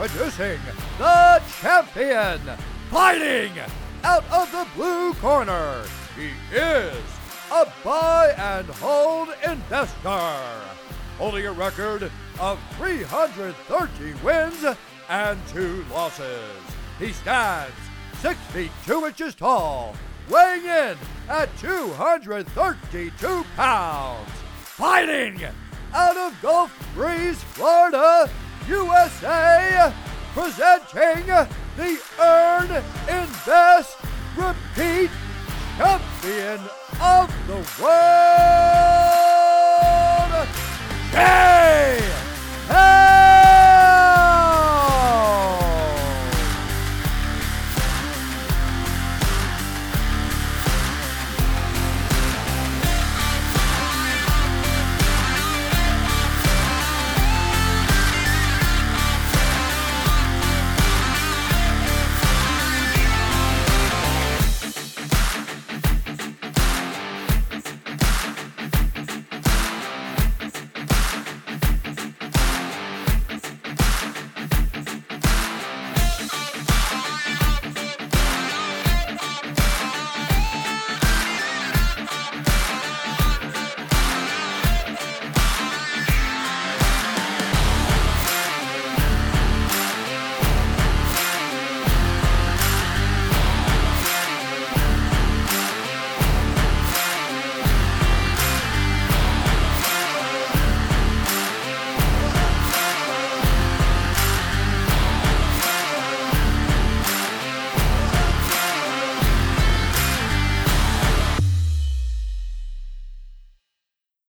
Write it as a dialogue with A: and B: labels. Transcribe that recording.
A: Introducing the champion, fighting out of the blue corner. He is a buy and hold investor, holding a record of 330 wins and two losses. He stands 6 feet 2 inches tall, weighing in at 232 pounds. Fighting out of Gulf Breeze, Florida, USA, presenting the Earn, Invest, Repeat champion of the world!